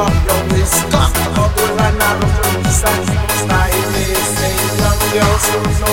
Stop, I'm going to young girls,